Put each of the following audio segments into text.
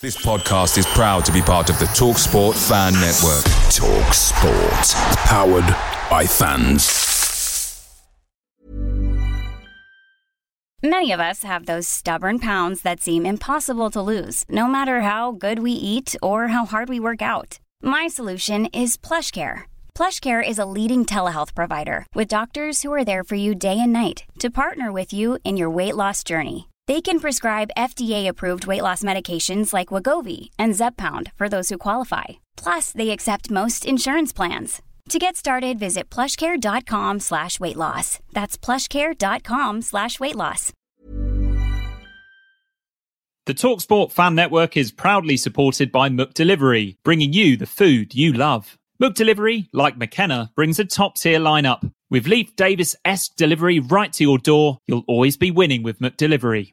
This podcast is proud to be part of the Talk Sport Fan Network. Talk Sport. Powered by fans. Many of us have those stubborn pounds that seem impossible to lose, no matter how good we eat or how hard we work out. My solution is PlushCare. PlushCare is a leading telehealth provider with doctors who are there for you day and night to partner with you in your weight loss journey. They can prescribe FDA-approved weight loss medications like Wegovy and Zepbound for those who qualify. Plus, they accept most insurance plans. To get started, visit plushcare.com slash weight loss. That's plushcare.com slash weight loss. The TalkSport Fan Network is proudly supported by McDelivery, bringing you the food you love. McDelivery, like McKenna, brings a top-tier lineup. With Leif Davis-esque delivery right to your door, you'll always be winning with McDelivery.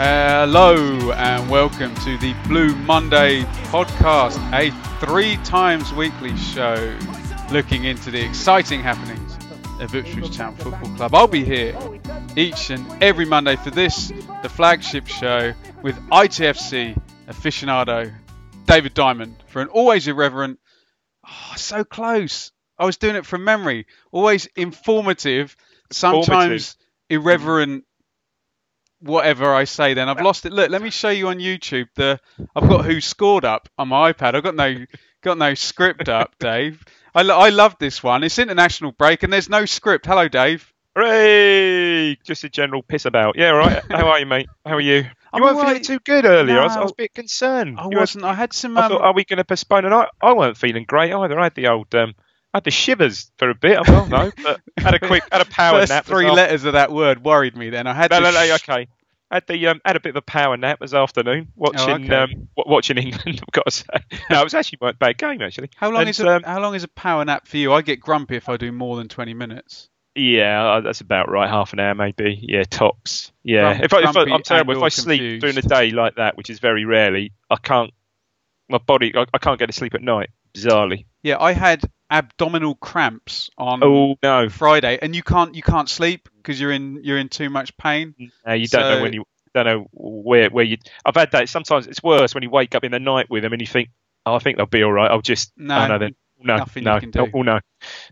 Hello and welcome to the Blue Monday podcast, a three times weekly show looking into the exciting happenings at Ipswich Town Football Club. I'll be here each and every Monday for this, the flagship show, with ITFC aficionado David Diamond for an always irreverent, oh, so close. I was doing it from memory, always informative, sometimes irreverent whatever I say then. I've lost it. Look, let me show you on YouTube the I've got who scored up on my iPad. I've got no got no script up, Dave. I, lo- I love this one. It's international break and there's no script. Hello, Dave. Hooray! Just a general piss about. Yeah, right. How are you, mate? How are you? You weren't alright. feeling too good earlier. I, was, I was a bit concerned. I You wasn't. I had some. I Um, thought, are we going to postpone it? I, I weren't feeling great either. I had the old, um, I had the shivers for a bit. Well, no, but had a quick, had a power first nap. three after- letters of that word worried me. Then I had No, to. no, no. Okay. Had the um, had a bit of a power nap this afternoon, watching okay. um, w- watching England. I've got to say, no, it was actually quite a bad game actually. How long And, is a, um, how long is a power nap for you? I get grumpy if I do more than twenty minutes. Yeah, uh, that's about right. Half an hour, maybe. Yeah, tops. Yeah. If I, if I, I'm terrible. If I sleep confused. during the day like that, which is very rarely, I can't. My body, I, I can't get to sleep at night. Bizarrely. Yeah, I had abdominal cramps on Oh no, Friday, and you can't you can't sleep because you're in you're in too much pain. no you don't know when you don't know where where you. I've had that. Sometimes it's worse when you wake up in the night with them and you think, oh, I think they'll be all right. I'll just No, oh, no, then oh, no, nothing you no, can do. oh no, no,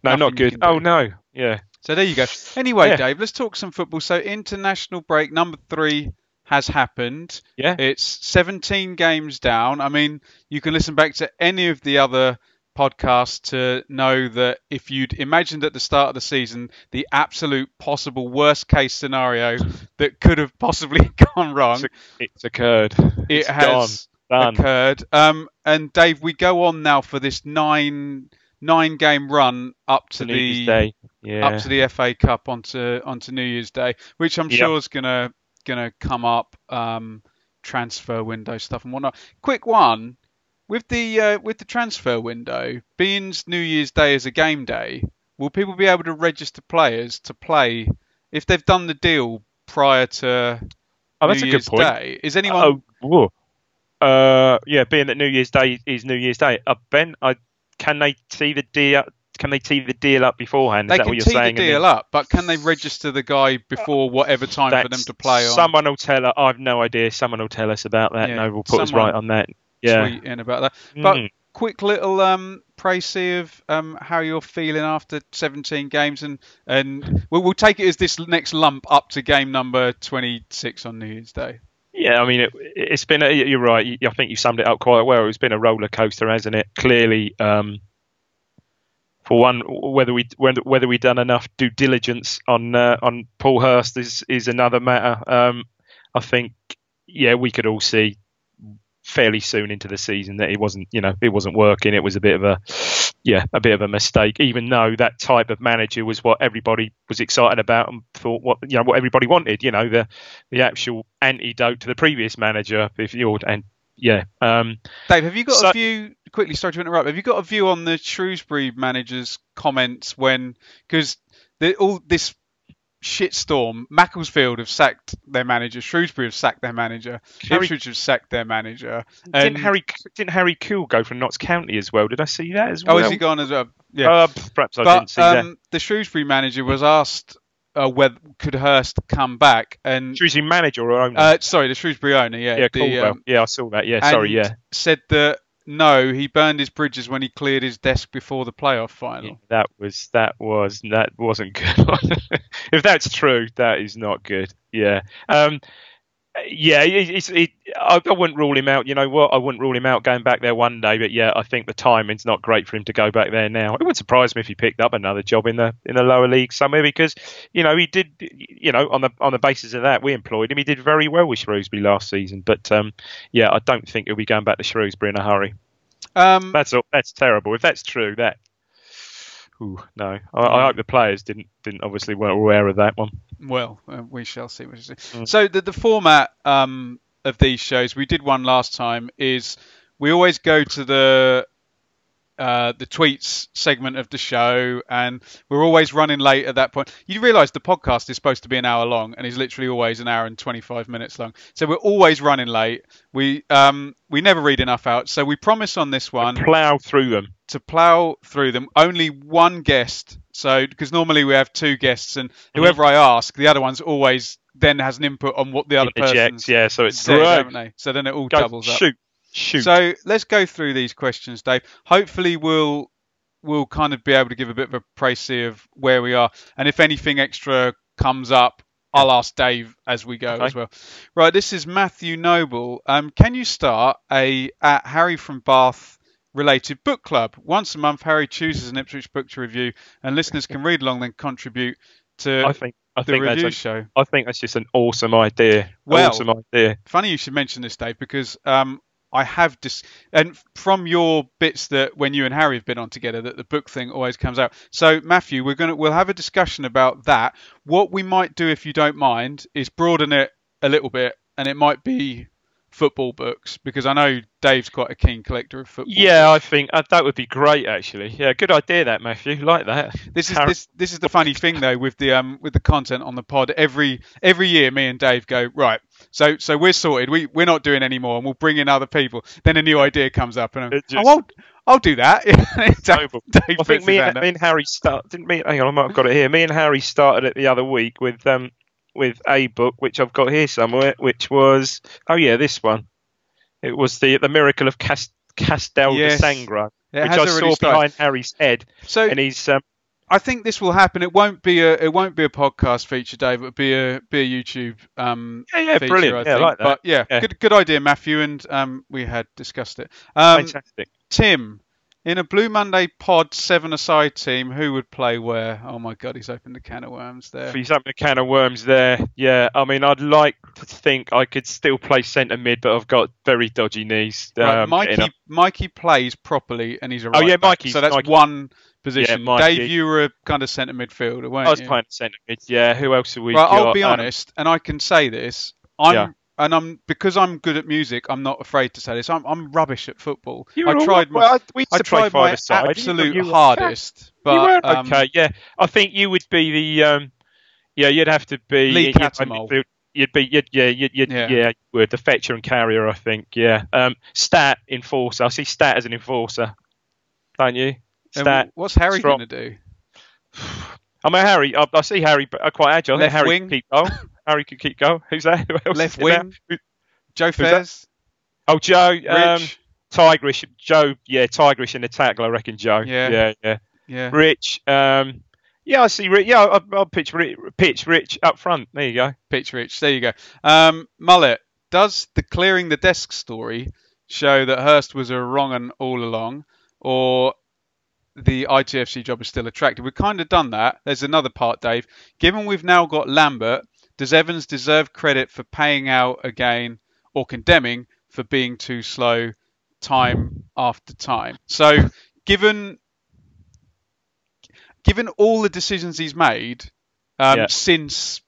Nothing not good. Oh no, yeah. So there you go. Anyway, Yeah. Dave, let's talk some football. So international break number three has happened. Yeah. It's 17 games down. I mean, you can listen back to any of the other podcasts to know that if you'd imagined at the start of the season the absolute possible worst case scenario that could have possibly gone wrong, It's, occurred. it It's has. Done. occurred. Um, and Dave, we go on now for this nine nine game run up to the Day. Yeah. up to the FA Cup onto onto New Year's Day, which I'm Yep. sure is gonna gonna come up. Um, transfer window stuff and whatnot. Quick one with the uh, with the transfer window being New Year's Day as a game day. Will people be able to register players to play if they've done the deal prior to Oh, that's New a Year's good point. Day? Is anyone? Oh. Uh, yeah, being that New Year's Day is New Year's Day, uh, Ben, I, can they tee the deal? Can they tee the deal up beforehand? Is they that can what you're tee the saying? And deal then up, but can they register the guy before whatever time for them to play on? Someone will tell us. I've no idea. Someone will tell us about that. Yeah, no, we'll put us right on that. Yeah. tweet in about that. But Mm. quick little um, précis of um, how you're feeling after 17 games, and and we'll, we'll take it as this next lump up to game number 26 on New Year's Day. Yeah, I mean, it, it's been. A, you're right. I think you summed it up quite well. It's been a roller coaster, hasn't it? Clearly, um, for one, whether we whether, whether we done enough due diligence on uh, on Paul Hurst is is another matter. Um, I think, yeah, we could all see fairly soon into the season that it wasn't, you know, it wasn't working. It was a bit of a, yeah, a bit of a mistake. Even though that type of manager was what everybody was excited about and thought what you know what everybody wanted. You know, the the actual antidote to the previous manager, if you're and yeah. Um, Dave, have you got So- a view? Quickly, sorry to interrupt. Have you got a view on the Shrewsbury manager's comments when because all this shitstorm? Macclesfield have sacked their manager. Shrewsbury have sacked their manager. Harry- Ipswich have sacked their manager. didn't Harry didn't Harry Kewell go from Notts County as well? Did I see that as well? Oh, has he gone as well? Yeah. Uh, perhaps I but didn't see that. um, the Shrewsbury manager was asked uh, whether could Hurst come back, and Shrewsbury manager or owner? uh, sorry, the Shrewsbury owner, yeah, yeah, the, um, yeah, I saw that. Yeah, sorry. Yeah. said that no, he burned his bridges when he cleared his desk before the playoff final. Yeah, that was that was that wasn't good. if that's true, that is not good. Yeah. Um, yeah, it, I, I wouldn't rule him out. You know what? I wouldn't rule him out going back there one day. But yeah, I think the timing's not great for him to go back there now. It would surprise me if he picked up another job in the in the lower league somewhere because you know he did. You know, on the on the basis of that, we employed him. He did very well with Shrewsbury last season. But um, yeah, I don't think he'll be going back to Shrewsbury in a hurry. Um, That's all, that's terrible. If that's true, that. Ooh, no. I, I hope the players didn't didn't obviously weren't aware of that one. well, uh, we shall see. What you see. Mm. So the the format um, of these shows, we did one last time, is we always go to the uh, the tweets segment of the show, and we're always running late at that point. You realise the podcast is supposed to be an hour long, and is literally always an hour and 25 minutes long. So we're always running late. We um, we never read enough out. So we promise on this one Plough through them. to plough through them. Only one guest. So because normally we have two guests, and Mm-hmm. whoever I ask, the other one's always then has an input on what the other person's yeah. So it's said, great. they? So then it all Go, doubles up. Shoot. So let's go through these questions, Dave. Hopefully, we'll we'll kind of be able to give a bit of a précis of where we are, and if anything extra comes up, I'll ask Dave as we go Okay. as well. Right, this is Matthew Noble. Um, can you start a at Harry from Bath related book club? Once a month, Harry chooses an Ipswich book to review, and listeners can read along then contribute to I think I the think review that's a, show. I think that's just an awesome idea. Well- awesome idea. funny you should mention this, Dave, because um, I have dis- and from your bits that when you and Harry have been on together, that the book thing always comes out. So Matthew, we're gonna we'll have a discussion about that. What we might do, if you don't mind, is broaden it a little bit, and it might be football books because I know Dave's quite a keen collector of football. Yeah, I think uh, that would be great. Actually, yeah, good idea that Matthew. Like that. This is this this is the funny thing though with the um with the content on the pod. Every every year, me and Dave go right. So so we're sorted. We we're not doing any more, and we'll bring in other people. Then a new idea comes up, and I'm, just- oh, I'll I'll do that. Dave, Noble. Dave I think me, and- me and Harry start didn't me. Hang on, I might have got it here. Me and Harry started it the other week with um with a book which I've got here somewhere, which was oh yeah, this one. It was the the miracle of Cast, Castel Yes. di Sangro, It which I saw started. behind Harry's head, So and he's um, I think this will happen. It won't be a it won't be a podcast feature, Dave. It'll be a be a YouTube um yeah, yeah, feature, brilliant, I yeah, I like that. But yeah, Yeah. good good idea, Matthew, and um we had discussed it. Um, Fantastic. Tim, in a Blue Monday pod seven aside team, who would play where? Oh my God, he's opened a can of worms there. He's opened a can of worms there. Yeah, I mean, I'd like to think I could still play centre mid, but I've got very dodgy knees. Right, um, Mikey up. Mikey plays properly, and he's a right Oh, yeah, back. Mikey's- So that's Mikey- one position. Yeah, Mikey. Dave, you were a kind of centre midfielder, weren't you? I was you? playing centre mid. Yeah, who else have we right, got? I'll be Um, honest, and I can say this. I'm Yeah. And I'm because I'm good at music. I'm not afraid to say this. I'm I'm rubbish at football. You I tried my Well, I- I tried my five-a-side. absolute hardest, but um, okay. Yeah, I think you would be the. Um, yeah, you'd have to be. Lee you'd Catamol. You'd be, you'd, yeah, you'd, you'd, Yeah. yeah. you would the fetcher and carrier. I think, yeah. Um, stat enforcer. I see stat as an enforcer, don't you? and Stat. what's Harry going to do? I mean, Harry. I, I see Harry but, uh, quite agile. Left Harry wing. goal. Harry can keep going. Who's that? Who else Left there? wing. Who- Joe? Fairs, Oh, Joe. Um, Rich, Tigrish. Joe. Yeah, Tigrish in the tackle. I reckon Joe. Yeah. Yeah. Yeah. yeah. Rich. Um, yeah, I see. Rich. Yeah, I'll, I'll pitch Rich, pitch Rich up front. There you go. Pitch Rich. There you go. Um, Mullet, does the clearing the desk story show that Hurst was a wrong un all along, or the ITFC job is still attractive? We've kind of done that. There's another part, Dave. Given we've now got Lambert, does Evans deserve credit for paying out again or condemning for being too slow time after time? So, given given all the decisions he's made um, Yeah. since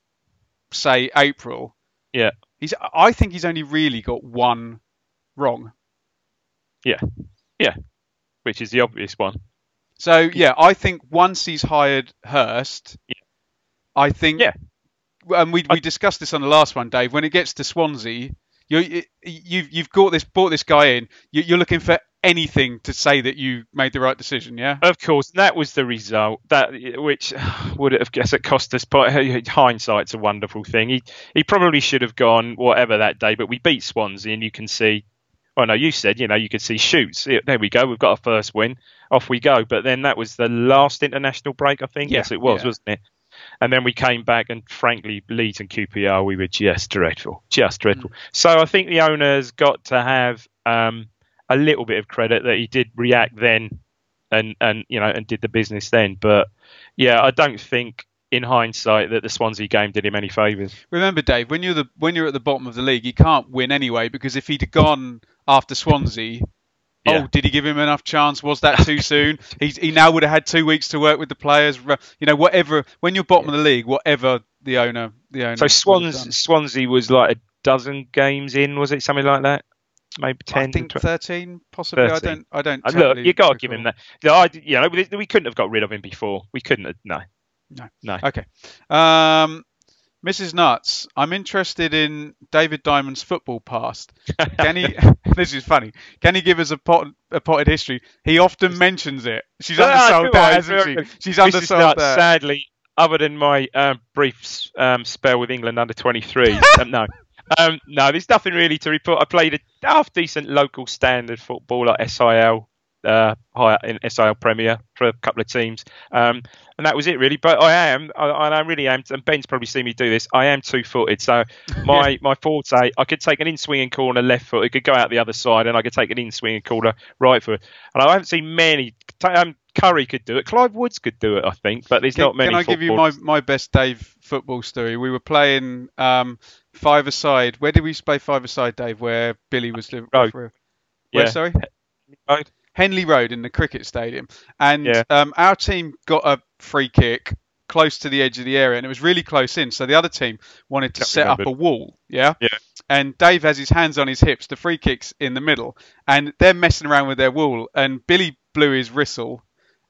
say April. Yeah. He's I think he's only really got one wrong. Yeah, yeah, which is the obvious one. So yeah, I think once he's hired Hurst, Yeah. I think, Yeah. And we we discussed this on the last one, Dave. When it gets to Swansea, you you've you've got this brought this guy in. You, you're looking for anything to say that you made the right decision. Yeah. Of course, that was the result. That which would have guess it cost us. But hindsight's a wonderful thing. He he probably should have gone whatever that day. But we beat Swansea, and you can see. Oh no, you said you know you could see shoots. There we go. We've got our first win. Off we go. But then that was the last international break, I think. Yeah, yes, it was, yeah. wasn't it? And then we came back, and frankly, Leeds and QPR, we were just dreadful, just dreadful. So I think the owner's got to have um, a little bit of credit that he did react then, and and you know, and did the business then. But yeah, I don't think in hindsight that the Swansea game did him any favours. Remember, Dave, when you're the when you're at the bottom of the league, you can't win anyway because if he'd gone after Swansea. Yeah. Oh, did he give him enough chance? Was that too soon? He's, he now would have had two weeks to work with the players. You know, whatever. When you're bottom of the league, whatever the owner, the owner. So Swans. Swansea was like a dozen games in, was it something like that? Maybe ten. I think 13, possibly. I don't. I don't. Uh, totally Look, you got to give him that. No, I, you know, we, we couldn't have got rid of him before. We couldn't have. No. No. No. Okay. Um, Mrs. Nuts, I'm interested in David Diamond's football past. Can he? this is funny. Can he give us a, pot, a potted history? He often mentions it. She's Ah, undersold do that, I? hasn't she? She's Mrs. undersold Nutt, that. Sadly, other than my um, brief um, spell with England under 23, um, no. Um, no, there's nothing really to report. I played a half decent local standard football at SIL, uh, higher in SIL Premier for a couple of teams, um, and that was it really. But I am, I, I really am, and Ben's probably seen me do this. I am two-footed, so my my forte, I could take an in-swinging corner left foot, it could go out the other side, and I could take an in-swinging corner right foot. And I haven't seen many. Um, Curry could do it. Clive Woods could do it, I think, but there's Can, not many. can I give you my, my best Dave football story? We were playing um, five aside. Where did we play five aside, Dave? Where Billy was living? Road. Where, Yeah. sorry? Road. Henley Road in the cricket stadium, and Yeah. um, our team got a free kick close to the edge of the area, and it was really close in. So the other team wanted to Yep, set up a wall, yeah. Yeah. And Dave has his hands on his hips. The free kick's in the middle, and they're messing around with their wall. And Billy blew his whistle,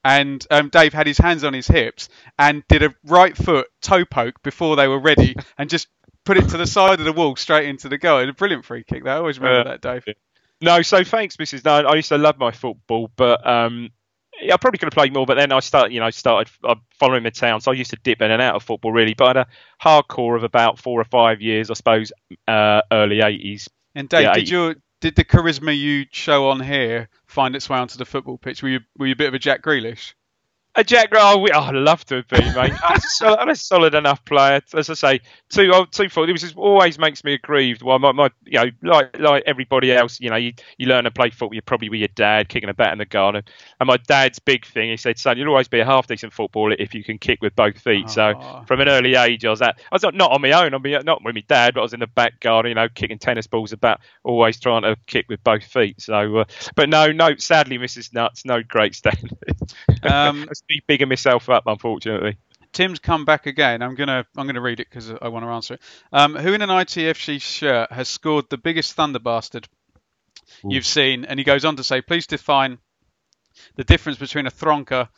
and um, Dave had his hands on his hips and did a right foot toe poke before they were ready, and just put it to the side of the wall straight into the goal. A brilliant free kick. That I always remember Uh, that, Dave. No, so thanks, Mrs. No, I used to love my football, but um, yeah, I probably could have played more. But then I started, you know, started uh, following the town, so I used to dip in and out of football really. But I had a hardcore of about four or five years, I suppose, uh, early eighties. And Dave, Yeah, did I- your did the charisma you show on here find its way onto the football pitch? Were you were you a bit of a Jack Grealish? A Jack, we- oh, I'd love to have been, mate. I'm a, solid, I'm a solid enough player, as I say. Two, oh, two, four. Just always makes me aggrieved. Well, my, my, you know, like like everybody else, you know, you, you learn to play football. You're probably with your dad, kicking a bat in the garden. And my dad's big thing, he said, son, you'll always be a half decent footballer if you can kick with both feet. So from an early age, I was at, I was not, not on my own. I mean, not with my dad, but I was in the back garden, you know, kicking tennis balls about, always trying to kick with both feet. So, uh, but no, no, sadly, Mrs. Nuts, no great standard. Um, Speak bigger myself up, unfortunately. Tim's come back again. I'm gonna I'm gonna read it because I want to answer it. Um, who in an ITFC shirt has scored the biggest thunder bastard you've seen? And he goes on to say, please define the difference between a thronker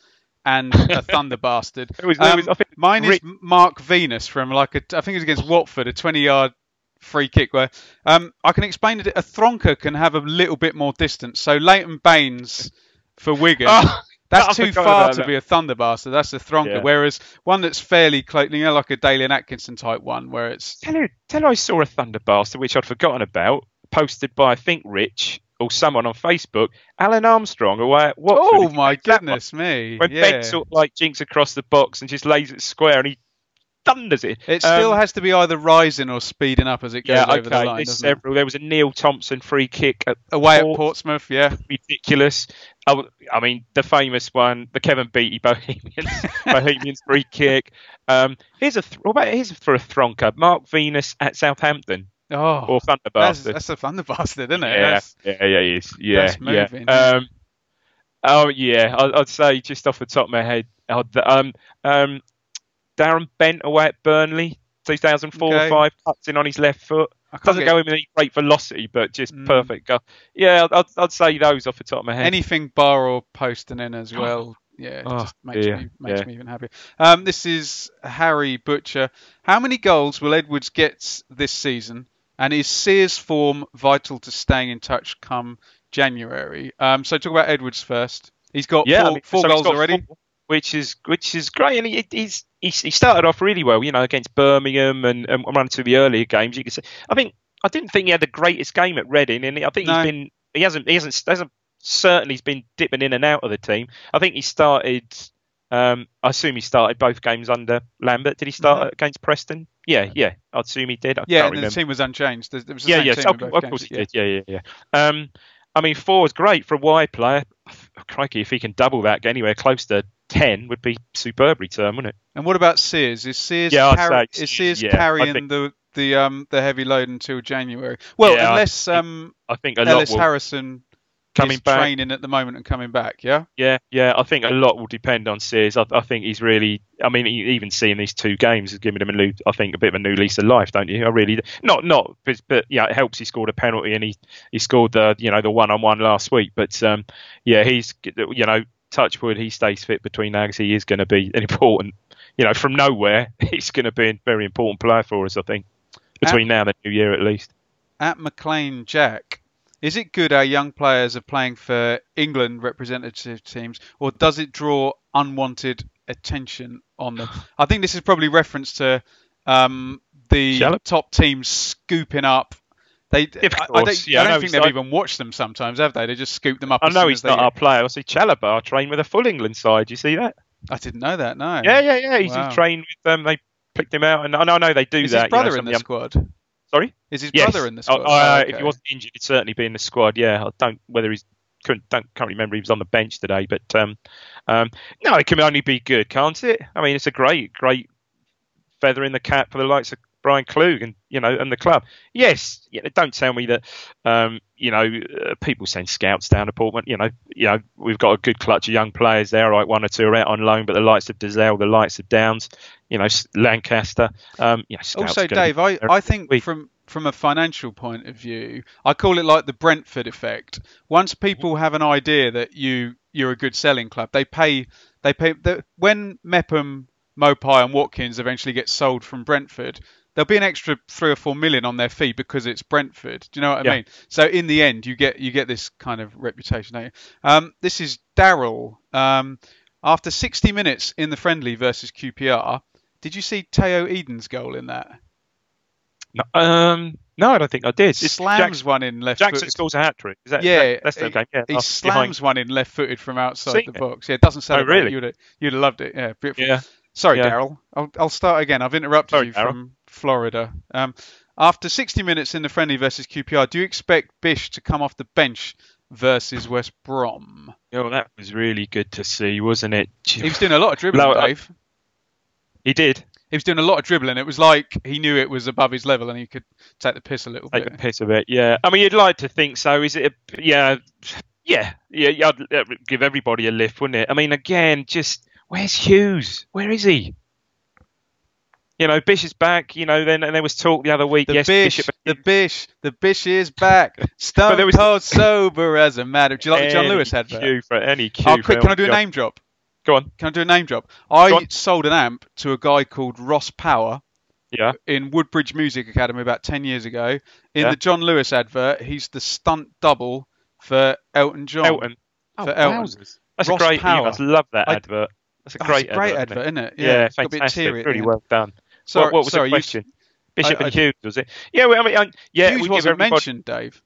and a thunder bastard. It was- it was- Um, I think mine is Mark Venus from like a I think it was against Watford, a 20 yard free kick where um, I can explain it. A thronker can have a little bit more distance. So Leighton Baines for Wigan. Oh, That's too far to be a thunder bastard. That's a thronker. Yeah. Whereas one that's fairly close, you know, like a Dalian Atkinson type one, where it's Tell you, tell you I saw a Thunder Bastard, which I'd forgotten about, posted by I think Rich or someone on Facebook. Alun Armstrong away at Watford. oh my remember that one. goodness me, When yeah. Ben sort of like jinks across the box and just lays it square and he thunders it. It still Um, has to be either rising or speeding up as it goes yeah, over the line. There's doesn't it? several. There was a Neil Thompson free kick at Away at Portsmouth, yeah. ridiculous. I, I mean, the famous one, the Kevin Beattie Bohemians, Bohemians free kick. Um, here's a th- what about here's for a thronker, Mark Venus at Southampton Oh, or Thunder that's, Bastard. that's a thunder bastard, isn't it? yeah, That's- yeah, yeah, he is. Yeah, that's yeah. Um, oh yeah, I, I'd say just off the top of my head, I'd, um, um, Darren Bent away at Burnley, 2004 Okay. five, cuts in on his left foot. Doesn't get go in with any great velocity, but just Mm. perfect go. Yeah, I'd, I'd say those off the top of my head. anything bar or posting in as well. Yeah, it Oh, just makes dear, me makes yeah. me even happier. Um, this is Harry Butcher. How many goals will Edwards get this season? And is Sears' form vital to staying in touch come January? Um, so talk about Edwards first. He's got yeah, four, I mean, four so goals got already. four, which is which is great. And he, he's, he's he started off really well, you know, against Birmingham and, and run to the earlier games. You can say, I think I didn't think he had the greatest game at Reading, and I think No. he's been he hasn't he hasn't hasn't certainly he's been dipping in and out of the team. I think he started. Um, I assume he started both games under Lambert. Did he start against Preston? Yeah, yeah. I'd assume he did. I Mm-hmm. Yeah, can't and remember. the team was unchanged. There- there was the yeah, yeah. so- of games, course he yeah. did. Yeah, yeah, yeah. Um, I mean, four is great for a wide player. Crikey, if he can double that, get anywhere close to ten, would be superb return, wouldn't it? And what about Sears? Is Sears, Yeah, I'd carry- say is Sears, yeah, carrying think- the the um the heavy load until January? Well, Yeah, I unless think- um I think a Ellis Harrison coming is back. training at the moment and coming back. Yeah. Yeah, yeah. I think a lot will depend on Sears. I, I think he's really. I mean, even seeing these two games has given him a new. I think a bit of a new lease of life, don't you? I really not not, but, but yeah, it helps. He scored a penalty and he he scored the you know the one on one last week. But um, yeah, he's you know touchwood. He stays fit between nags. He is going to be an important. You know, from nowhere, he's going to be a very important player for us. I think between now and the new year at least. At McLean Jack, is it good our young players are playing for England representative teams, or does it draw unwanted attention on them? I think this is probably reference to um, the top teams scooping up. They, Of I, I don't, yeah, I don't think they've like- even watched them sometimes, have they? They just scoop them up. I know he's they not our player. I see Chalobah trained with a full England side. You see that? I didn't know that. No. Yeah, yeah, yeah. He's Wow. trained with them. They picked him out, and I know, I know they do Is that. his brother you know, in the squad? Sorry. Is his Yes. brother in the Oh, squad? uh, Oh, If he wasn't injured, he'd certainly be in the squad. Yeah, I don't whether he's couldn't don't can't remember he was on the bench today, but um, um, no, it can only be good, can't it? I mean, it's a great, great feather in the cap for the likes of Bryan Klug and you know and the club. Yes, know, don't tell me that um, you know uh, people send scouts down to Portman. You know, you know we've got a good clutch of young players there. Right, one or two are out on loan, but the likes of Dozzell, the likes of Downes, you know Lancaster. Um, scouts also, are gonna be Dave, I. I think We- from from a financial point of view, I call it like the Brentford effect. Once people have an idea that you you're a good selling club, they pay they pay the, when Mepham, Maupay, and Watkins eventually get sold from Brentford. There'll be an extra three or four million on their fee because it's Brentford. Do you know what I Yeah. mean? So in the end, you get you get this kind of reputation. Don't you? Um, this is Daryl. Um, after 60 minutes in the friendly versus QPR, did you see Teo Eden's goal in that? No, um, no, I don't think I did. It's slams Jackson, one in left Jackson footed. scores a hat trick. Is that? Yeah, that- that's he. Yeah, he slams behind- one in left footed from outside Seen the it? box. Yeah, it doesn't celebrate. really? You'd have, you'd have loved it. Yeah, beautiful. Yeah, Sorry, yeah. Daryl. I'll, I'll start again. I've interrupted Sorry, you Daryl. from Florida. Um, after 60 minutes in the friendly versus QPR, do you expect Bish to come off the bench versus West Brom? Oh, that was really good to see, wasn't it? He was doing a lot of dribbling, No, I- Dave. He did He was doing a lot of dribbling. It was like he knew it was above his level and he could take the piss a little take bit. Take the piss of it. Yeah, I mean, you'd like to think so. Is it? A, yeah, yeah, yeah. yeah, I'd uh, give everybody a lift, wouldn't it? I mean, again, just where's Huws? Where is he? You know, Bish is back. You know, then and there was talk the other week. The yes, Bish, Bishop. the Bish, the Bish is back. Stone there was- cold sober as a matter. Do you like the John Lewis advert? Cue for any cue. Oh, for quick, can I do a Elton John. name drop? Go on. Can I do a name drop? I sold an amp to a guy called Ross Power Yeah. in Woodbridge Music Academy about 10 years ago. In Yeah. the John Lewis advert, he's the stunt double for Elton John. Elton. Oh, Elton. wowzers. That's Ross a great. Power. You must love that I- advert. That's a Oh, great, a great advert, advert, isn't it? Yeah, it's a bit fantastic. teary really well done. Sorry, what, what was sorry, the you- question? Bishop I- and I- Huws was it? Yeah, well, I mean, I, yeah, Huws we wasn't everybody- mentioned, Dave.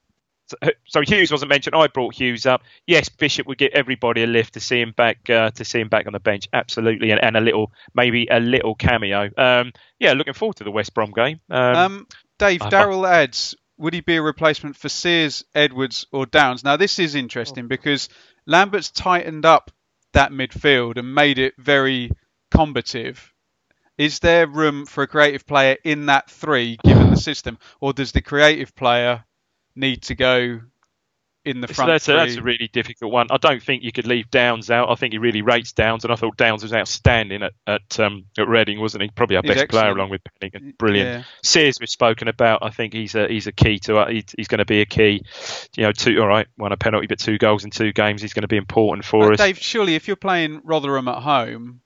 So Huws wasn't mentioned. I brought Huws up. Yes, Bishop would get everybody a lift to see him back uh, to see him back on the bench. Absolutely, and, and a little maybe a little cameo. Um, yeah, looking forward to the West Brom game. Um, Um, Dave, I- Daryl adds, would he be a replacement for Sears, Edwards, or Downes? Now, this is Oh. interesting because Lambert's tightened up that midfield and made it very combative. Is there room for a creative player in that three, given the system, or does the creative player need to go in the So front that's, a, that's a really difficult one. I don't think you could leave Downes out. I think he really rates Downes, and I thought Downes was outstanding at at, um, at Reading, wasn't he? Probably our He's best player along with Pennington. Brilliant. Yeah. Sears we've spoken about. I think he's a he's a key to uh, he's, he's going to be a key. You know, two all right, one a penalty, but two goals in two games. He's going to be important for But us. Dave, surely if you're playing Rotherham at home,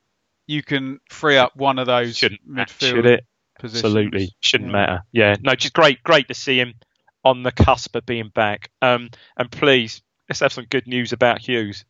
you can free up one of those Shouldn't midfield should it? positions. Absolutely, shouldn't Yeah. matter. Yeah, no, just great, great to see him on the cusp of being back. Um, and please let's have some good news about Huws.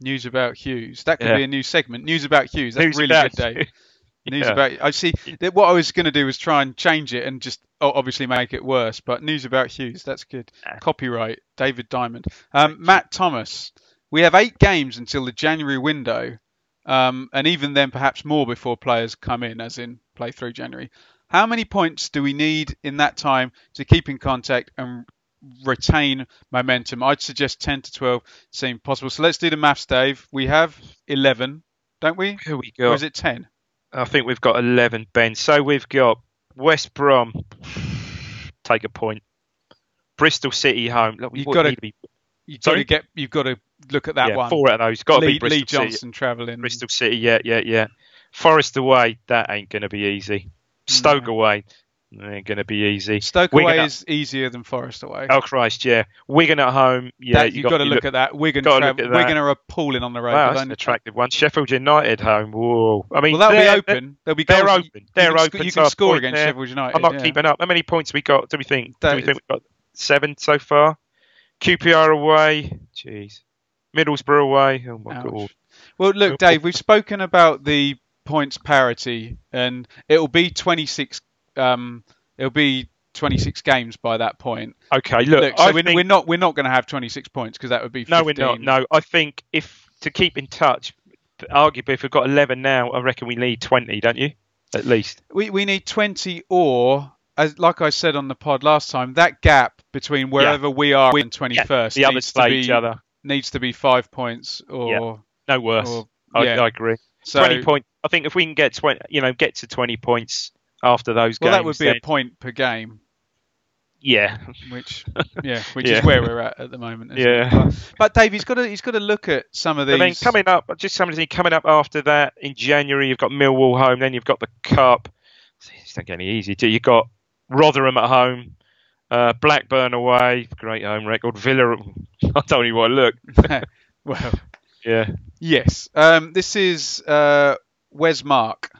News about Huws. That could Yeah. be a new segment. News about Huws. That's News really good, Dave. News Yeah. about. I see. that What I was going to do was try and change it and just obviously make it worse. But news about Huws. That's good. Yeah. Copyright David Diamond. Um, Matt Thomas. We have eight games until the January window, um, and even then perhaps more before players come in, as in play through January. How many points do we need in that time to keep in contact and retain momentum? I'd suggest 10 to 12 seem possible. So let's do the maths, Dave. We have 11, don't we? Who we Or got? is it 10? I think we've got 11, Ben. So we've got West Brom, take a point. Bristol City home. Look, You've gotta- to be You've got to get. You've got to look at that yeah, one. four out of those. Got to Lee, be Bristol Lee City. Johnson travelling. Bristol City, yeah, yeah, yeah. Forest away, that ain't going to be easy. Stoke No. away, ain't going to be easy. Stoke Wigan away at- is easier than Forest away. Oh Christ, yeah. Wigan at home, yeah. That- you've got to look at that. Wigan, look at that. Wigan are appalling on the road. Wow, that's an attractive one. Sheffield United home. Whoa. I mean, Well, that'll be open. They'll be they're goals. open. You- You They're can, sc- open, You can score against there. Sheffield United. I'm not yeah. keeping up. How many points we got? Do we think? That do we think we've got seven so far? QPR away. Jeez. Middlesbrough away. Oh my Ouch. god. Well, look, Dave, we've spoken about the points parity, and it'll be 26. Um, it'll be 26 games by that point. Okay, look. Look, so we're, think, we're not we're not going to have 26 points because that would be 15. No, we're not. No, I think if to keep in touch, arguably if we've got 11 now, I reckon we need 20, don't you? At least. We we need 20 or. As, like I said on the pod last time, that gap between wherever we are and 21st the others needs, to be, each other. Needs to be five points or, No worse. or I, yeah. I agree. so 20 points. I think if we can get 20, you know, get to 20 points after those games. well games, that would be then, a point per game yeah, which yeah, which Yeah. is where we're at at the moment. Yeah. But, but Dave, he's got to he's got to look at some of these. I mean, coming up, just something coming up after that in January, you've got Millwall home, then you've got the Cup. It's not getting any easy. Do you You've got Rotherham at home, uh, Blackburn away, great home record. Villa, I don't even want to look. well, Yeah, yes. Um, this is uh, Wes Mark.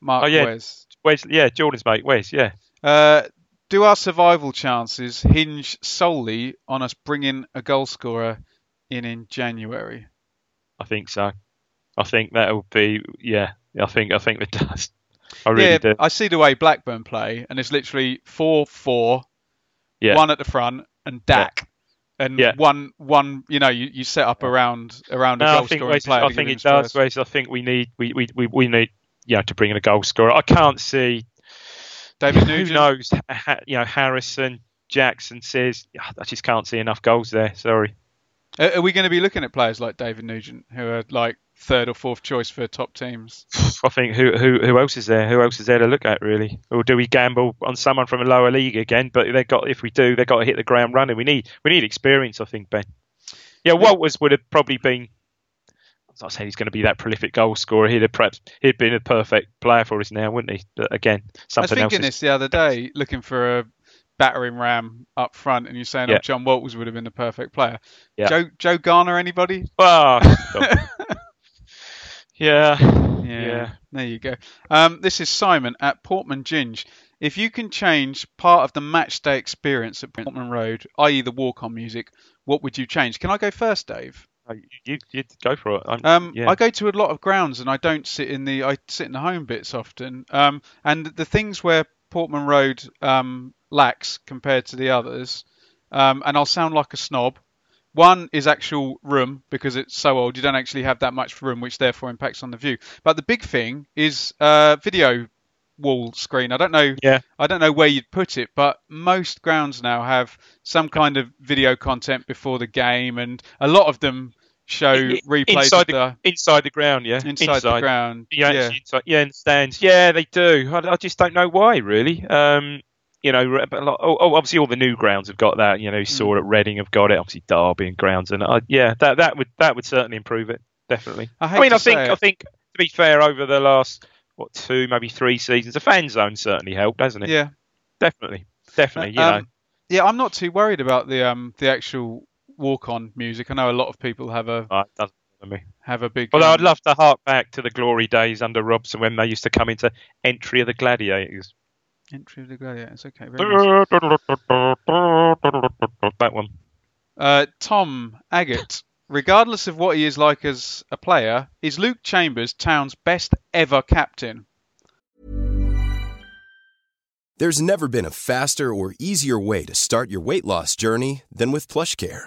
Mark Oh, yeah. Wes. where's yeah Jordan's mate? Where's yeah? Uh, do our survival chances hinge solely on us bringing a goal scorer in in January? I think so. I think that'll be yeah. I think I think it does. I really yeah, do. I see the way Blackburn play, and it's literally four four, Yeah. one at the front, and Dak. And Yeah. one, one, you know, you, you set up around around a No, goal I think scoring player. I to think it does, first. I think we need we, we, we, we need you know to bring in a goal scorer. I can't see David who knows. Ha, you know Harrison, Jackson says I just can't see enough goals there. Sorry. Are, are we going to be looking at players like David Nugent, who are like third or fourth choice for top teams? I think who who who else is there? Who else is there to look at really? Or do we gamble on someone from a lower league again? But they got if we do, they got to hit the ground running. We need we need experience. I think Ben. Yeah, Walters would have probably been. I'm not saying he's going to be that prolific goal scorer. He'd have perhaps he'd been a perfect player for us now, wouldn't he? But again, I was something else. thinking is- this the other day, looking for a battering ram up front, and you're saying, Yeah. "Oh, Jon Walters would have been the perfect player." Yeah. Joe Joe Garner, anybody? Ah, stop. yeah, yeah. There you go. Um, this is Simon at Portman Ginge. If you can change part of the match day experience at Portman Road, i.e. the walk-on music, what would you change? Can I go first, Dave? Oh, You, you go for it. I'm, Um, yeah. I go to a lot of grounds and I don't sit in the I sit in the home bits often. Um, and the things where Portman Road um, lacks compared to the others, um, and I'll sound like a snob. One is actual room because it's so old you don't actually have that much room, which therefore impacts on the view. But the big thing is uh, video wall screen. I don't know. Yeah. I don't know where you'd put it, but most grounds now have some kind of video content before the game, and a lot of them show replays inside the, the inside the ground, yeah. inside, the ground. Yeah, Yeah. inside, yeah, in stands. Yeah, they do. I, I just don't know why, really. Um, you know, a lot, oh, oh, obviously all the new grounds have got that. You know, you saw at Reading have got it. Obviously Derby and grounds, and uh, yeah, that that would that would certainly improve it. Definitely. I I, mean, I think it. I think to be fair, over the last what two, maybe three seasons, the fan zone certainly helped, hasn't it? Yeah. Definitely, definitely. You Um, know, Yeah, I'm not too worried about the um the actual walk-on music. I know a lot of people have a Uh, it doesn't bother me. have a big. Although um, I'd love to hark back to the glory days under Robson when they used to come into Entry of the Gladiators. Entry of the gladiators. Okay, very nice. That one. Uh, Tom Agate. Regardless of what he is like as a player, is Luke Chambers Town's best ever captain? There's never been a faster or easier way to start your weight loss journey than with PlushCare.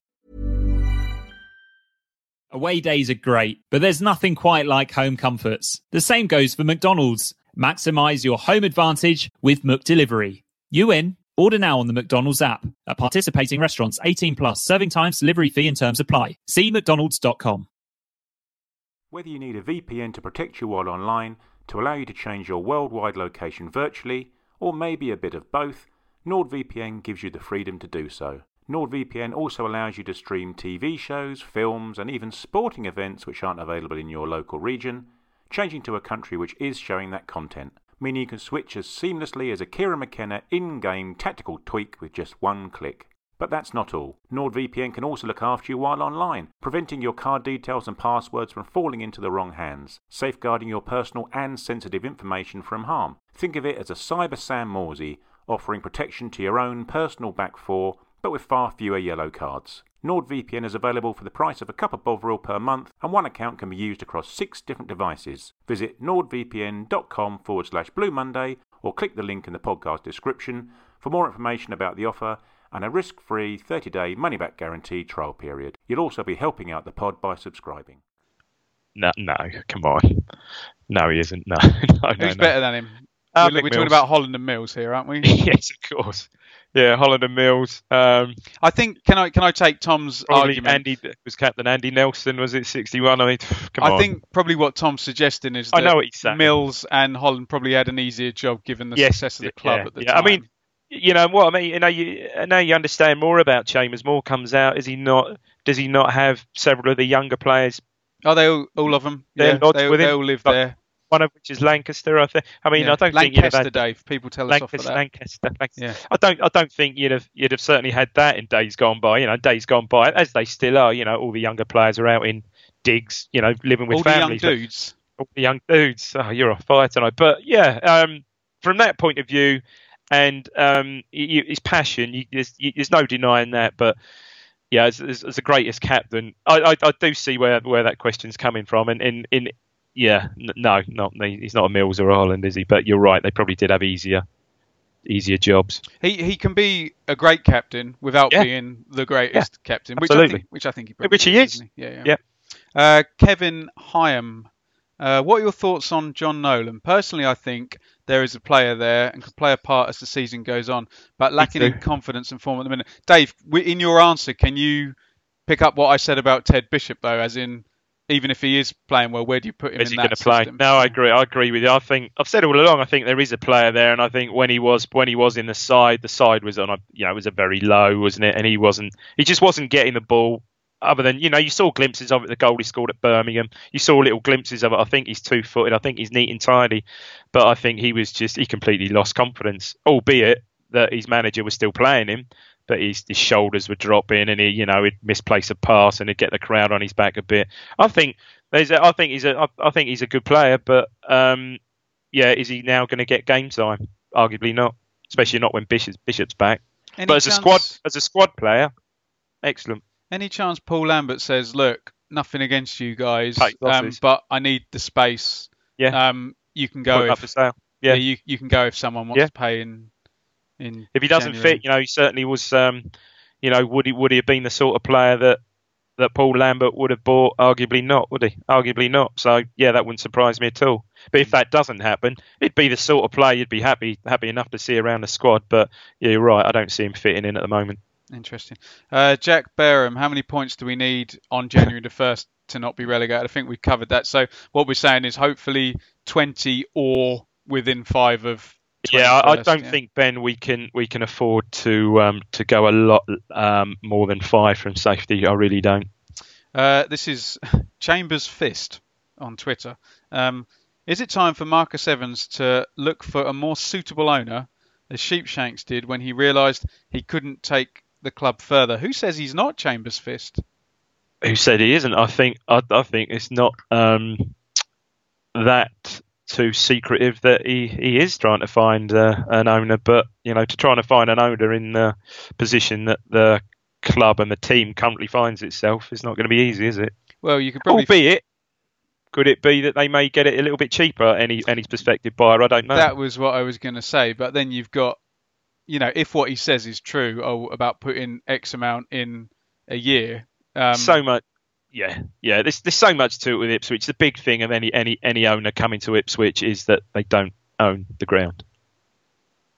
Away days are great, but there's nothing quite like home comforts. The same goes for McDonald's. Maximize your home advantage with McDelivery. You in? Order now on the McDonald's app. At participating restaurants, 18 plus, serving times, delivery fee and terms apply. See mcdonalds.com. Whether you need a VPN to protect you while online, to allow you to change your worldwide location virtually, or maybe a bit of both, NordVPN gives you the freedom to do so. NordVPN also allows you to stream TV shows, films, and even sporting events which aren't available in your local region, changing to a country which is showing that content, meaning you can switch as seamlessly as a Kieran McKenna in game tactical tweak with just one click. But that's not all. NordVPN can also look after you while online, preventing your card details and passwords from falling into the wrong hands, safeguarding your personal and sensitive information from harm. Think of it as a Cyber Sam Morsy, offering protection to your own personal back four, but with far fewer yellow cards. NordVPN is available for the price of a cup of Bovril per month, and one account can be used across six different devices. Visit nordvpn.com forward slash Blue Monday or click the link in the podcast description for more information about the offer and a risk free 30 day money back guarantee trial period. You'll also be helping out the pod by subscribing. No, no, come on. No, he isn't. No, no, no. Who's no. better than him? Uh, we're we're talking about Holland and Mills here, aren't we? yes, of course. Yeah, Holland and Mills. Um, I think can I can I take Tom's argument? Andy was captain. Andy Nelson was it? Sixty-one. I mean, come I on. think probably what Tom's suggesting is that I know what he's saying. Mills and Holland probably had an easier job given the Yes, success of the club yeah, at the yeah. time. I mean, you know what I mean. You know, you now you understand more about Chambers. More comes out. Is he not? Does he not have several of the younger players? are they all, all of them? They're Yeah, they, with they all live Like, there. One of which is Lancaster. I think. I mean, Yeah. I don't think you'd have Lancaster, had Dave. People tell us off for Lancaster, that. Lancaster, Lancaster. Yeah. I don't. I don't think you'd have. You'd have certainly had that in days gone by. You know, days gone by, as they still are. You know, all the younger players are out in digs. You know, living with all the young families. Dudes. all the young dudes. Oh, you're on fire tonight. But yeah, um, from that point of view, and um, y y- his passion, you, there's, you, there's no denying that. But yeah, as, as, as the greatest captain, I, I, I do see where where that question's coming from. And in, in yeah, n- no, not he's not a Mills or a Holland, is he? But you're right, they probably did have easier easier jobs. He he can be a great captain without Yeah. being the greatest captain, which I think which I think he probably Which he is. he? Yeah, yeah. Yeah. Uh, Kevin Hyam, uh, what are your thoughts on Jon Nolan? Personally, I think there is a player there and can play a part as the season goes on, but lacking in confidence and form at the minute. Dave, in your answer, can you pick up what I said about Ted Bishop though? As in, even if he is playing well, where do you put him Is he going to play? No, I agree. I agree with you. I think I've said all along. I think there is a player there, and I think when he was when he was in the side, the side was on a you know it was a very low, wasn't it? And he wasn't. He just wasn't getting the ball. Other than you know, you saw glimpses of it. The goal he scored at Birmingham. You saw little glimpses of it. I think he's two footed. I think he's neat and tidy, but I think he was just he completely lost confidence. Albeit that his manager was still playing him, but his, his shoulders would drop in, and he you know he'd misplace a pass, and he'd get the crowd on his back a bit. I think there's a, I think he's a I, I think he's a good player, but um, yeah, is he now going to get game time? Arguably not, especially not when Bishop's, Bishop's back. Any but as a squad as a squad player, excellent. Any chance Paul Lambert says, "Look, nothing against you guys, um, but I need the space. Yeah. Um, you can Put go up if yeah. Yeah. you you can go if someone wants Yeah. to pay in in If he doesn't January. fit, you know, he certainly was. Um, you know, would he would he have been the sort of player that that Paul Lambert would have bought? Arguably not, would he? Arguably not. So yeah, that wouldn't surprise me at all. But if that doesn't happen, it'd be the sort of play you'd be happy happy enough to see around the squad. But yeah, you're right. I don't see him fitting in at the moment. Interesting. Uh, Jack Barham, how many points do we need on January the 1st to not be relegated? I think we've covered that. So what we're saying is hopefully 20 or within five of. Yeah, I, I 21st, don't yeah. think Ben we can we can afford to um, to go a lot um, more than five from safety. I really don't. Uh, this is Chambers Fist on Twitter. Um, is it time for Marcus Evans to look for a more suitable owner, as Sheepshanks did when he realised he couldn't take the club further? Who says he's not Chambers Fist? Who said he isn't? I think I, I think it's not um, that too secretive that he, he is trying to find uh, an owner, but you know to trying to find an owner in the position that the club and the team currently finds itself is not going to be easy, is it? Well, you could probably. Albeit, could it be that they may get it a little bit cheaper? Any any prospective buyer? I don't know. That was what I was going to say. But then you've got, you know, if what he says is true oh, about putting X amount in a year. Um, so much. Yeah, yeah. There's there's so much to it with Ipswich. The big thing of any any any owner coming to Ipswich is that they don't own the ground.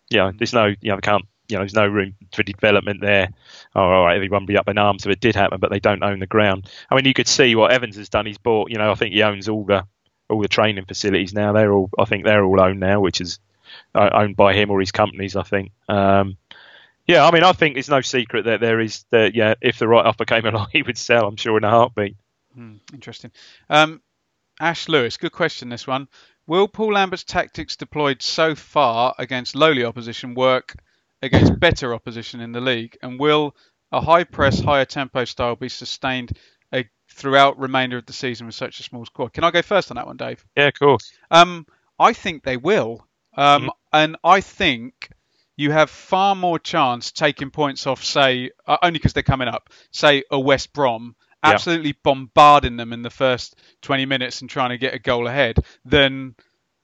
Yeah, there's no you know can't you know there's no room for development there. Oh, all right, everyone be up in arms if it did happen, but they don't own the ground. I mean, you could see what Evans has done. He's bought. You know, I think he owns all the all the training facilities now. They're all I think they're all owned now, which is uh, owned by him or his companies. I think. Um, yeah, I mean, I think it's no secret that there is that. Yeah, if the right offer came along, he would sell. I'm sure in a heartbeat. Hmm, interesting. Um, Ash Lewis, good question. This one. Will Paul Lambert's tactics deployed so far against lowly opposition work against better opposition in the league? And will a high press, higher tempo style be sustained uh, throughout remainder of the season with such a small squad? Can I go first on that one, Dave? Yeah, of course. Um, I think they will. Um, And I think you have far more chance taking points off, say, uh, only because they're coming up, say, a West Brom, Yeah. absolutely bombarding them in the first 20 minutes and trying to get a goal ahead, than,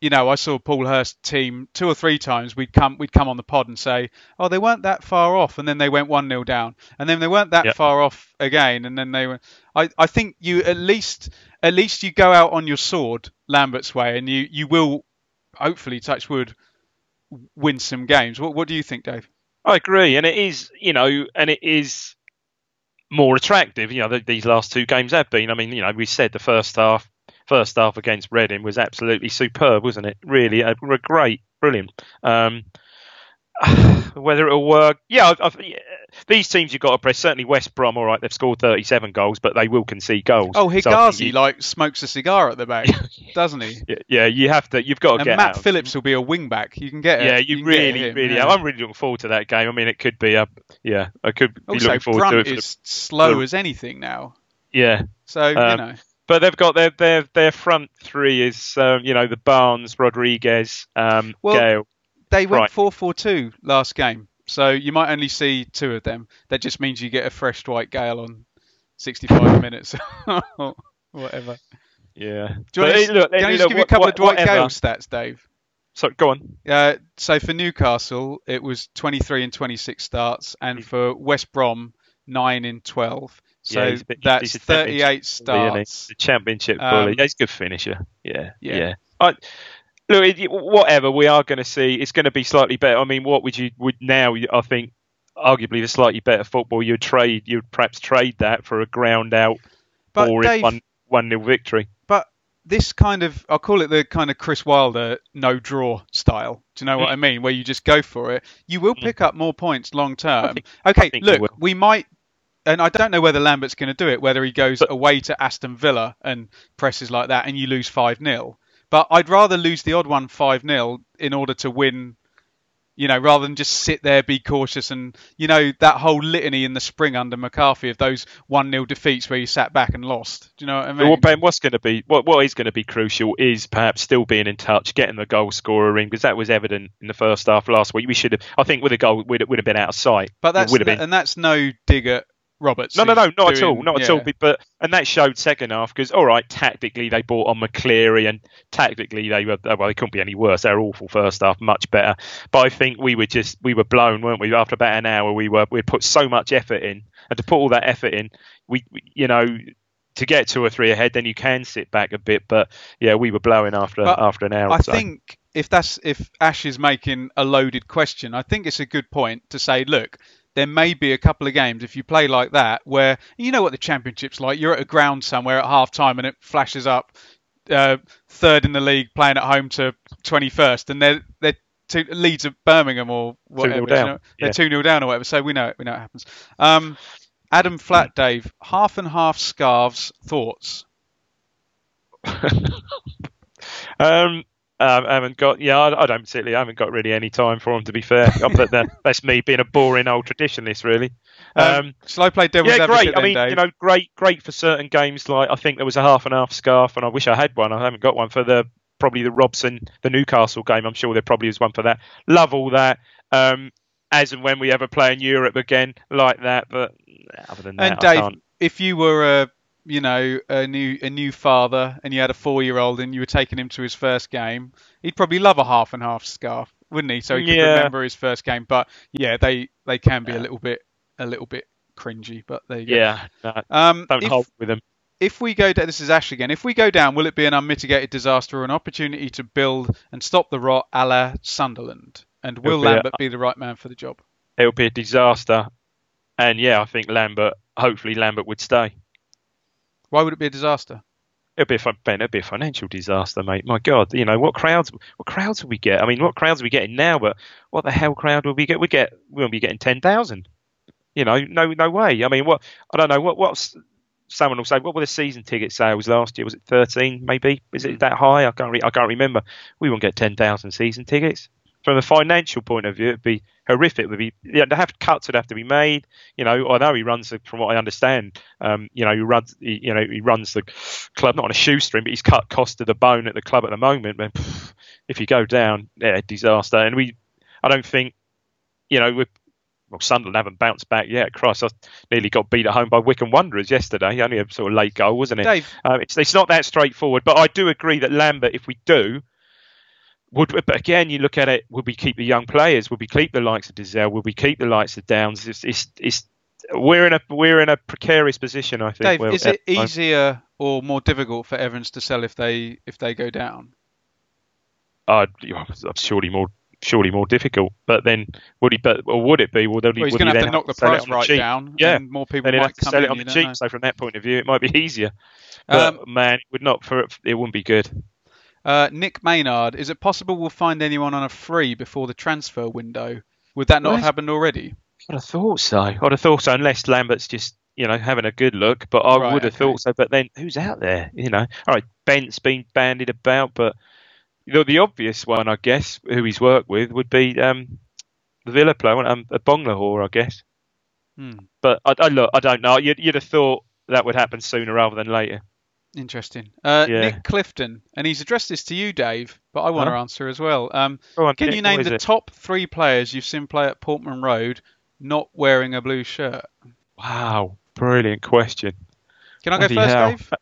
you know, I saw Paul Hurst team two or three times. We'd come, we'd come on the pod and say, oh, they weren't that far off, and then they went one 0 down, and then they weren't that Yeah. far off again, and then they were. I, I think you at least, at least you go out on your sword Lambert's way, and you, you will, hopefully, touch wood, win some games. What, what do you think, Dave? I agree, and it is, you know, and it is more attractive. You know, th these last two games have been. I mean, you know, we said the first half, first half against Reading was absolutely superb, wasn't it? Really, a, a great, brilliant. Um, whether it'll work, yeah, I, I, yeah, these teams you've got to press. Certainly, West Brom, all right, they've scored 37 goals, but they will concede goals. Oh, So I you- like smokes a cigar at the back, doesn't he? yeah, you have to, you've got to And get Matt out. Phillips will be a wing back. You can get. Yeah, it. you, can really, him, really. yeah. I'm really looking forward to that game. I mean, it could be a, yeah, I could be Also, looking forward Brunt to it. The, is slow the- as anything now. yeah, So you Um, know, but they've got their their their front three is um, you know the Barnes, Rodriguez, um, Well, Gayle. They went right. four four two last game, so you might only see two of them. That just means you get a fresh Dwight Gayle on 65 minutes, or whatever. Yeah. Do you want to, eh, look, can I eh, just look, give you a couple what- of Dwight whatever. Gayle stats, Dave? So go on. Uh, so for Newcastle, it was 23 and 26 starts, and for West Brom, 9 in 12. So Yeah, bit- that's he's a 38 bully, starts. The championship Um, bully. Yeah, he's a good finisher. Yeah. Yeah. Yeah. I, look, whatever we are going to see, it's going to be slightly better. I mean, what would you would now? I think arguably the slightly better football. You'd trade. You'd perhaps trade that for a ground out But boring Dave- one one nil victory. But this kind of, I'll call it the kind of Chris Wilder no draw style. Do you know Mm. what I mean? Where you just go for it. You will pick up more points long term. Okay, I think you look, we might. And I don't know whether Lambert's going to do it, whether he goes away to Aston Villa and presses like that and you lose 5 0. But I'd rather lose the odd one 5 0 in order to win, you know, rather than just sit there, be cautious. And, you know, that whole litany in the spring under McCarthy of those 1 0 defeats where you sat back and lost. Do you know what I mean? Well, Ben, what's going to be what what is going to be crucial is perhaps still being in touch, getting the goal scorer in because that was evident in the first half last week. We should have, I think, with a goal, we'd, would have been out of sight. But that's would have been. and that's no dig at Roberts. No, no, no, not at all, not at all. But and that showed second half because all right, tactically they bought on McCleary, and tactically they were uh, well, they couldn't be any worse. They're awful first half, much better. But I think we were just we were blown, weren't we? After about an hour, we were we put so much effort in, and to put all that effort in, we you know. To get two or three ahead, then you can sit back a bit. But yeah, we were blowing after But after an hour. I or so. think if that's if Ash is making a loaded question, I think it's a good point to say, look, there may be a couple of games if you play like that where you know what the championship's like. You're at a ground somewhere at half time and it flashes up uh, third in the league playing at home to 21st, and they're they're two, Leeds of Birmingham or whatever. you down, know, they're yeah. two 0 down or whatever. So we know it. We know it happens. Um, Adam Flat, Dave, half and half scarves. Thoughts? Um, um, I haven't got. Yeah, I, I don't particularly. I haven't got really any time for them. To be fair, Um, that, that's me being a boring old traditionalist, really. Um, Shall I play devil's yeah, great. I mean, Dave? you know, great, great for certain games. Like I think there was a half and half scarf, and I wish I had one. I haven't got one for the probably the Robson, the Newcastle game. I'm sure there probably is one for that. Love all that. Um, as and when we ever play in Europe again, like that. But other than that, And Dave, if you were a you know a new a new father and you had a four year old and you were taking him to his first game, he'd probably love a half and half scarf, wouldn't he? So he could Yeah. remember his first game. But yeah, they they can be a little bit a little bit cringy. But there you go. Yeah, no, Um, don't if, hold with them. if we go down, this is Ash again. If we go down, will it be an unmitigated disaster or an opportunity to build and stop the rot, a la Sunderland? And will be a- Lambert be the right man for the job? It'll be a disaster. And yeah, I think Lambert. Hopefully, Lambert would stay. Why would it be a disaster? It'd be a Ben. It'd be a financial disaster, mate. My God, you know what crowds? What crowds will we get? I mean, what crowds are we getting now? But what the hell crowd will we get? We get we won't be getting ten thousand. You know, no, no way. I mean, what? I don't know. What? What's someone will say? What were the season ticket sales last year? Was it thirteen? Maybe? Is it hmm. that high? I can't. Re- I can't remember. We won't get ten thousand season tickets. From a financial point of view, it'd be horrific. It would be yeah, they have cuts would have to be made. You know, I know he runs the, from what I understand. Um, you know, he runs. He, you know, he runs the club not on a shoestring, but he's cut cost to the bone at the club at the moment. But pff, if you go down, yeah, disaster. And we, I don't think, you know, we're well, Sunderland haven't bounced back yet. Christ, I nearly got beat at home by Wycombe Wanderers yesterday. Only a sort of late goal, wasn't it? Dave, Um, it's, it's not that straightforward, but I do agree that Lambert, if we do, would. But again, you look at it: would we keep the young players? Would we keep the likes of Dozzell? Would we keep the likes of Downes? It's, it's, it's we're in a we're in a precarious position. I think. Dave, is it the moment. easier or more difficult for Evans to sell if they if they go down? Uh, surely more surely more difficult. But then would he? But or would it be? Well, Well, he's going to have to knock the price on the right down, Yeah. and more people might have to come sell in. it on the cheap. know. So from that point of view, it might be easier. But Um, man, it would not for it wouldn't be good. Uh, Nick Maynard, is it possible we'll find anyone on a free before the transfer window? Would that not have happened already? I'd have thought so. I'd have thought so, unless Lambert's just you know having a good look. But I Right, would have okay. thought so. But then who's out there? You know, all right, Bent's been bandied about, but you know, the obvious one, I guess, who he's worked with would be um, the Villa player, um, Agbonlahor, I guess. Hmm. But I, I look, I don't know. You'd, you'd have thought that would happen sooner rather than later. Interesting. Uh, Yeah. Nick Clifton, and he's addressed this to you, Dave, but I want Huh? to answer as well. Um, on, can Nick, you name the it? top three players you've seen play at Portman Road not wearing a blue shirt? Wow, brilliant question. Can I go first, hell. Dave?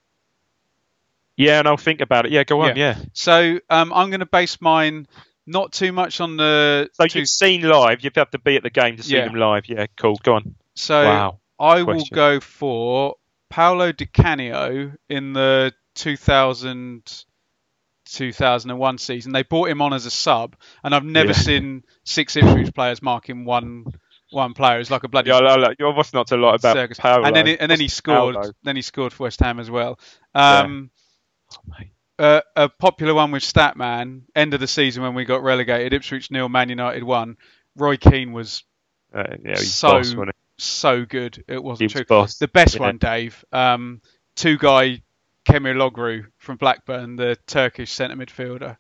Yeah, and I'll think about it. Yeah, go on. Yeah. Yeah. So um, I'm going to base mine not too much on the. So two- you've seen live. You'd have to be at the game to see Yeah. them live. Yeah, cool. Go on. so wow. I will go for Paolo Di Canio in the 2000, 2001 season. They brought him on as a sub, and I've never Yeah. seen six Ipswich players marking one one player. It's like a bloody Yeah, I, I, you must not a lot about circus. Paolo. and then he, and then he scored. Paolo? Then he scored for West Ham as well. Um, uh, a popular one with Statman. End of the season when we got relegated, Ipswich nil, Man United one. Roy Keane was Uh, yeah, so boss, so good. It wasn't? He true. boss. The best Yeah. one, Dave. Um, Tugay Kemir Logru from Blackburn, the Turkish centre midfielder.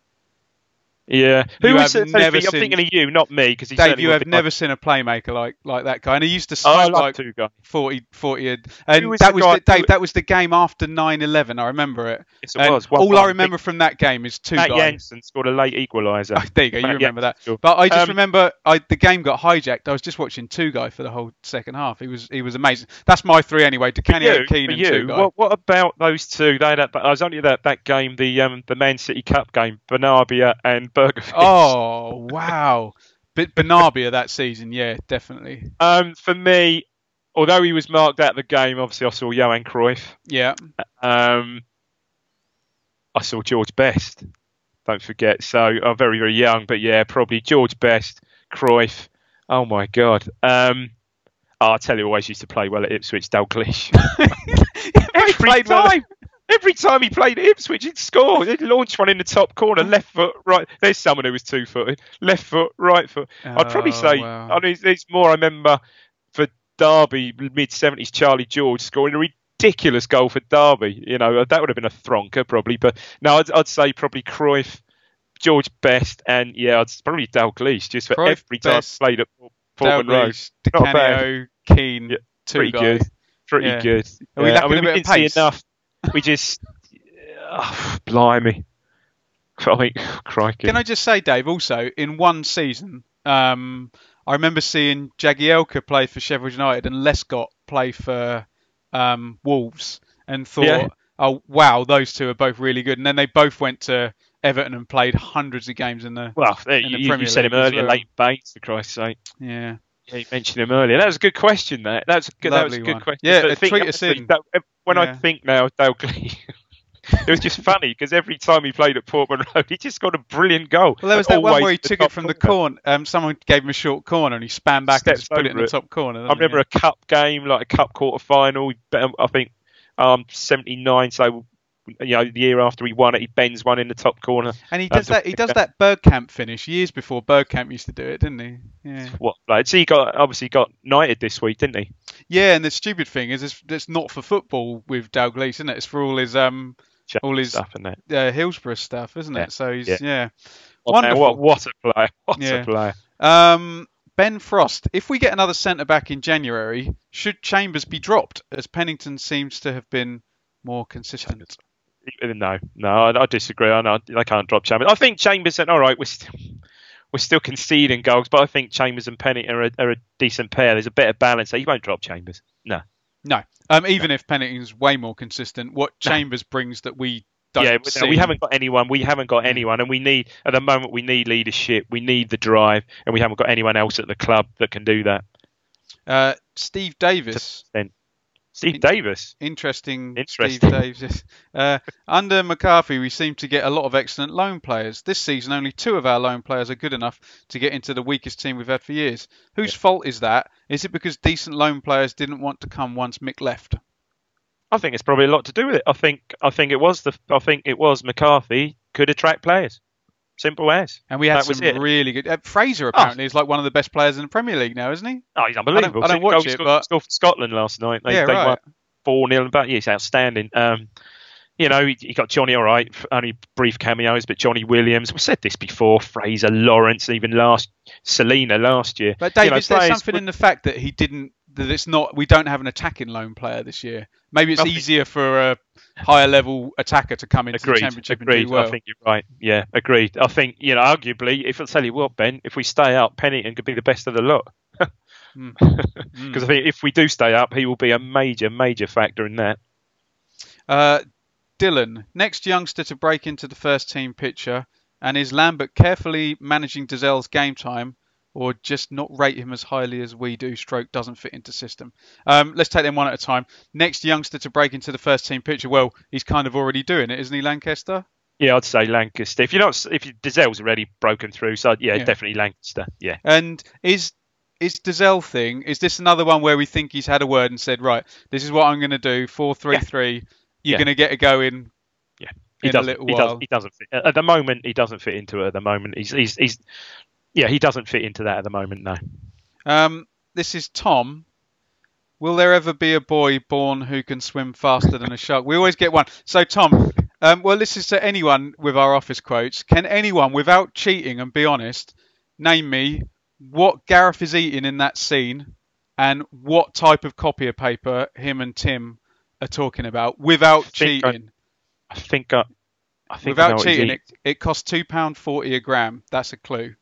Yeah. Who You was have it? never I'm seen- thinking of you, not me, because Dave, you have never seen a playmaker like like that guy, and he used to Oh, smoke love like two guys. 40, 40 a- and was that was the, Dave. who- That was the game after 9-11, I remember it. Yes, it And was. One all I remember from that game is two Matt guys. Jansen scored a late equaliser. Oh, there you go. You Matt remember that. Sure. But I just Um, remember I, the game got hijacked. I was just watching Tugay for the whole second half. He was he was amazing. That's my three anyway. Di Canio, Keane, and Tugay. what, what about those two? They had, that- I was only that that game, the um, the Man City Cup game, Benarbia and Berkovic. Oh wow! But Benarbia that season, yeah, definitely. Um, for me, although he was marked out of the game, obviously I saw Johan Cruyff. Yeah, Um, I saw George Best. Don't forget. So I'm very very young, but yeah, probably George Best, Cruyff. Oh my God. Um, oh, I tell you, who always used to play well at Ipswich, Dalglish. every played well. Every time he played at Ipswich, he'd score. He'd launch one in the top corner, hmm. left foot, right. There's someone who was two footed, left foot, right foot. I'd probably Oh, say, wow. I mean, there's more. I remember for Derby, mid 70s, Charlie George scoring a ridiculous goal for Derby. You know, that would have been a thronker probably. But no, I'd, I'd say probably Cruyff, George Best, and yeah, I'd probably Dalglish just for Cruyff, every time Best, I played at Portman Road. Dalglish, Not bad. Di Canio, oh, Keane, Yeah, two Pretty guy. good. Pretty Yeah. good. Are we Yeah, I lacking mean, a bit of didn't see pace? enough. We just, oh, blimey. I mean, crikey. Can I just say, Dave? Also, in one season, um, I remember seeing Jagielka play for Sheffield United and Lescott play for um, Wolves, and thought, Yeah. "Oh wow, those two are both really good." And then they both went to Everton and played hundreds of games in the well, in the you, you Premier said him earlier, well. late Bates, for Christ's sake. yeah. Yeah, you mentioned him earlier. That was a good question. That that's a good. That was a good one. question. Yeah, But think- tweet us in. that- when I think now, Dalglish, it was just funny because every time he played at Portman Road, he just got a brilliant goal. Well, there was that one where he took it from the corner. corner. Um, someone gave him a short corner and he span back and just put it in over the top corner. I remember a cup game, like a cup quarter final. I think um, seventy nine. So you know, the year after he won it, he bends one in the top corner. and he does that. He does that Bergkamp finish years before Bergkamp used to do it, didn't he? Yeah. What? Like, so he got obviously got knighted this week, didn't he? Yeah, and the stupid thing is, it's, it's not for football with Dalglish, isn't it? It's for all his um all his stuff and that. uh, Hillsborough stuff, isn't Yeah, it? So he's yeah. yeah. Man, Wonderful. what, what a player! What Yeah. a player! Um, Ben Frost. If we get another centre back in January, should Chambers be dropped? As Pennington seems to have been more consistent. No, no, I, I disagree. I know they can't drop Chambers. I think Chambers and all right, we're still we're still conceding goals, but I think Chambers and Pennington are a, are a decent pair. There's a better balance. So you won't drop Chambers. No. No, um, even if Pennington's way more consistent, what Chambers brings that we don't yeah, see. no, we haven't got anyone. We haven't got anyone, and we need at the moment we need leadership. We need the drive, and we haven't got anyone else at the club that can do that. Uh, Steve Davis. Steve Davis. Interesting, Interesting. Steve Davis. Uh, under McCarthy, we seem to get a lot of excellent loan players. This season, only two of our loan players are good enough to get into the weakest team we've had for years. Whose fault is that? Is it because decent loan players didn't want to come once Mick left? I think it's probably a lot to do with it. I think I think it was the I think it was McCarthy could attract players. Simple as. And we had That some really good. Uh, Fraser apparently is like one of the best players in the Premier League now, isn't he? Oh, he's unbelievable. I don't watch He it, scored- but- Scotland last night. They, Yeah, they right. four 0 But yeah, he's outstanding. Um, you know, he, he got Johnny all right, only brief cameos, but Johnny Williams. We said this before. Fraser, Lawrence, even last Celina last year. But Dave, you know, is there something would- in the fact that he didn't? That it's not. We don't have an attacking loan player this year. Maybe it's easier for a higher level attacker to come into the championship Agreed. and do well. I think you're right. Yeah, agreed. I think you know, arguably, if I'll tell you what, Ben, if we stay up, Pennington could be the best of the lot. Mm. Because I think if we do stay up, he will be a major, major factor in that. Uh, Dylan, next youngster to break into the first team picture, and is Lambert carefully managing Dozzell's game time, or just not rate him as highly as we do? Stroke doesn't fit into system. Um, let's take them one at a time. Next youngster to break into the first team picture. Well, he's kind of already doing it, isn't he, Lancaster? Yeah, I'd say Lancaster. If you're not, if you, Dozzell's already broken through, so yeah, Yeah. definitely Lancaster. Yeah. And is is Dozzell thing? Is this another one where we think he's had a word and said, right, this is what I'm going to do, four three three. You're Yeah. going to get a go in. Yeah. He in doesn't. little He, while. does, he doesn't fit at the moment. He doesn't fit into it at the moment. He's, he's, he's, yeah, he doesn't fit into that at the moment. No. Um, this is Tom. Will there ever be a boy born who can swim faster than a shark? We always get one. So Tom, Um, well, this is to anyone with our office quotes. Can anyone, without cheating and be honest, name me what Gareth is eating in that scene and what type of copy of paper him and Tim are talking about without think I- cheating? I think I, I think Without cheating, it, it costs two pound forty a gram. That's a clue.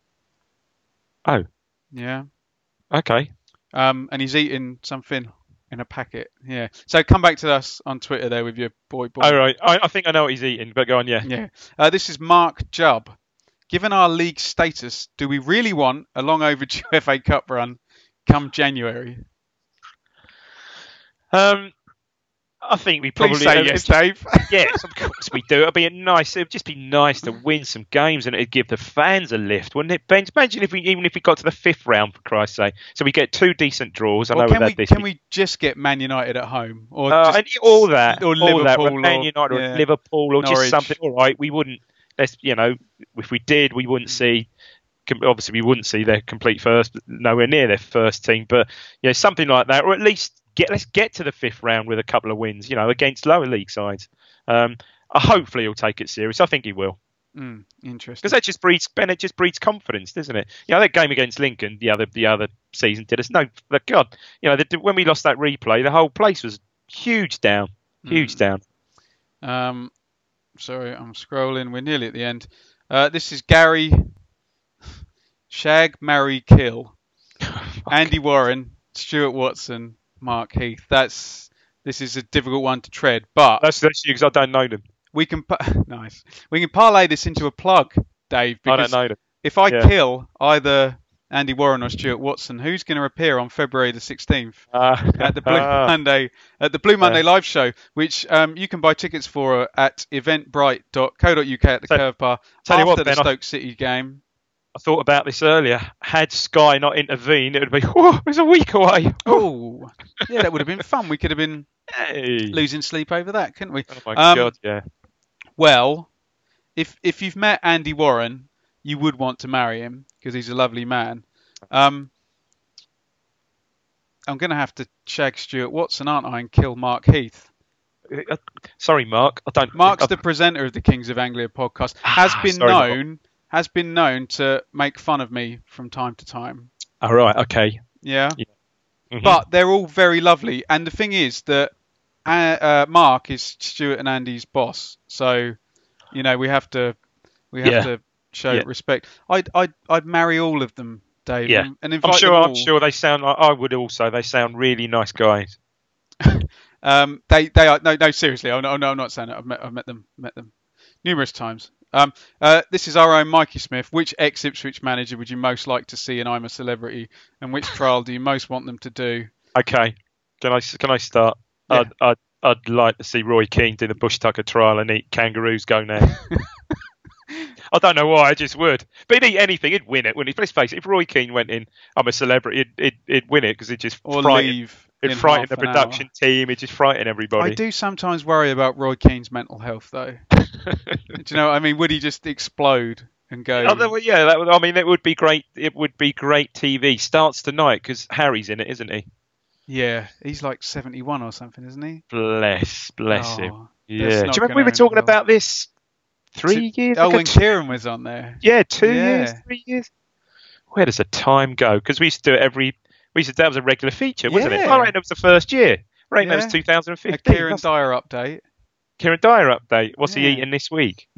Oh, Yeah. okay. Um, and he's eating something in a packet. Yeah. So come back to us on Twitter there with your boy boy. All right. I, I think I know what he's eating, but go on. Yeah. Yeah. Uh, this is Mark Jubb. Given our league status, do we really want a long overdue FA Cup run come January? Um, I think we probably say yes, Dave. yes, of course we do. It'd be a nice. It'd just be nice to win some games, and it'd give the fans a lift, wouldn't it? Ben, imagine if we even if we got to the fifth round, for Christ's sake. So we get two decent draws. I know can we this. can we just get Man United at home or Uh, just, and all that, or all that, Liverpool or Man United, or yeah. Liverpool, or Norwich. just something. All right, we wouldn't. Let's you know, if we did, we wouldn't see. Obviously, we wouldn't see their complete first, nowhere near their first team, but you know, something like that, or at least get let's get to the fifth round with a couple of wins, you know, against lower league sides. Um, uh, hopefully, he'll take it serious. I think he will. Mm, interesting. Because that just breeds Bennett just breeds confidence, doesn't it? You know, that game against Lincoln the other the other season did us no. But God, you know, the, when we lost that replay, the whole place was huge down, huge down. Um, sorry, I'm scrolling. We're nearly at the end. Uh, this is Gary Shag, Marry, Kill. Andy Warren, Stuart Watson, Mark Heath. That's this is a difficult one to tread, but That's that's you because I don't know them. we can nice. We can parlay this into a plug, Dave. I don't know them. if I Yeah. kill either Andy Warren or Stuart Watson, who's going to appear on February the 16th? Uh, at the Blue Monday at the Blue Monday live show, which um, you can buy tickets for at eventbrite.co.uk at the Tell- Curve Bar after what, the Ben, I- Stoke City game. I thought about this earlier. Had Sky not intervened, it would be oh, it was a week away. Oh, yeah, that would have been fun. We could have been Hey. losing sleep over that, couldn't we? Oh my Um, god, yeah. Well, if if you've met Andy Warren, you would want to marry him because he's a lovely man. Um, I'm going to have to shag Stuart Watson, aren't I, and kill Mark Heath. Uh, Sorry, Mark. I don't. Mark's I- the presenter of the Kings of Anglia podcast. Has Ah, been sorry, known has been known to make fun of me from time to time. All right. Okay. Yeah, Mhm. but they're all very lovely. And the thing is that uh, uh, Mark is Stuart and Andy's boss, so you know we have to we have Yeah. to show Yeah. respect. I'd I'd I'd marry all of them, Dave. Yeah. and, and invite I'm sure. them I'm sure they sound. like I would also. They sound really nice guys. Um, they they are no no seriously. Oh no, no I'm not saying it. I've met I've met them met them numerous times. Um, uh, this is our own Mikey Smith. Which ex Ipswich manager would you most like to see in I'm a Celebrity, and which trial do you most want them to do? Okay. Can I can I start? Yeah. I'd, I'd I'd like to see Roy Keane do the Bush Tucker trial and eat kangaroos go now. I don't know why, I just would. But he'd eat anything, he'd win it. When he, let's face it, if Roy Keane went in, I'm a celebrity, he'd, he'd, he'd win it because he'd just Or frighten, leave? it'd frighten the production team, it'd just frighten everybody. I do sometimes worry about Roy Keane's mental health, though. do you know? what I mean, would he just explode and go? Oh, that would- yeah, that would, I mean, it would be great. It would be great TV. Starts tonight because Harry's in it, isn't he? yeah, he's like 71 or something, isn't he? Bless, bless him. Oh, Yeah. Do you remember we were talking well. about this three Two- years Oh, ago? when Kieran was on there. Yeah, two Yeah. years, three years. Where does the time go? Because we used to do it every. We used to that was a regular feature, wasn't it? Yeah. I reckon that was the first year. Right, reckon that Yeah. was 2015. A Kieran That's- Dyer update. Kieran Dyer update. What's he eating this week?